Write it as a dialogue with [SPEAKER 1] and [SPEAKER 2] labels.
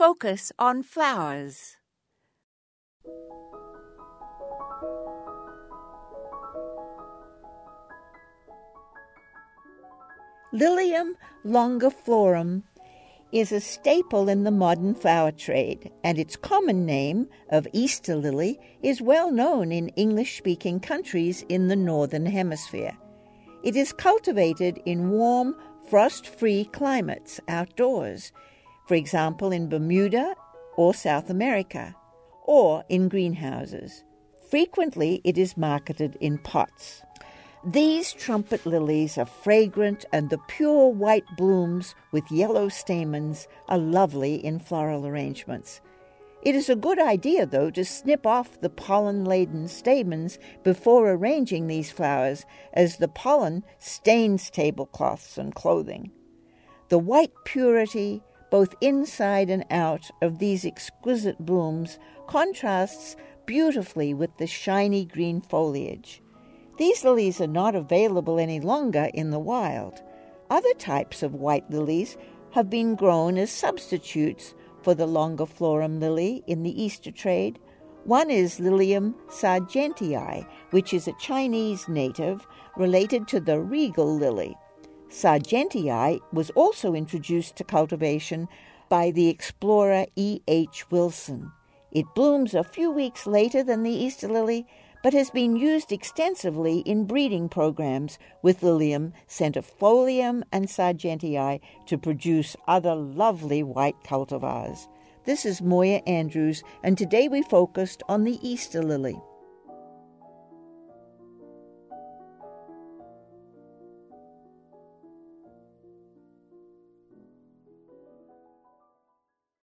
[SPEAKER 1] focus on flowers.
[SPEAKER 2] Lilium longiflorum is a staple in the modern flower trade, and its common name of Easter lily is well known in English speaking countries in the Northern Hemisphere. It is cultivated in warm, frost free climates outdoors, for example, in Bermuda or South America, or in greenhouses. Frequently, it is marketed in pots. These trumpet lilies are fragrant, and the pure white blooms with yellow stamens are lovely in floral arrangements. It is a good idea, though, to snip off the pollen laden stamens before arranging these flowers, as the pollen stains tablecloths and clothing. The white purity, both inside and out, of these exquisite blooms contrasts beautifully with the shiny green foliage. These lilies are not available any longer in the wild. Other types of white lilies have been grown as substitutes for the longiflorum lily in the Easter trade. One is Lilium sargentii, which is a Chinese native related to the regal lily. Sargentii was also introduced to cultivation by the explorer E. H. Wilson. It blooms a few weeks later than the Easter lily but has been used extensively in breeding programs with Lilium centifolium and sargentii to produce other lovely white cultivars. This is Moya Andrews, and today we focused on the Easter lily.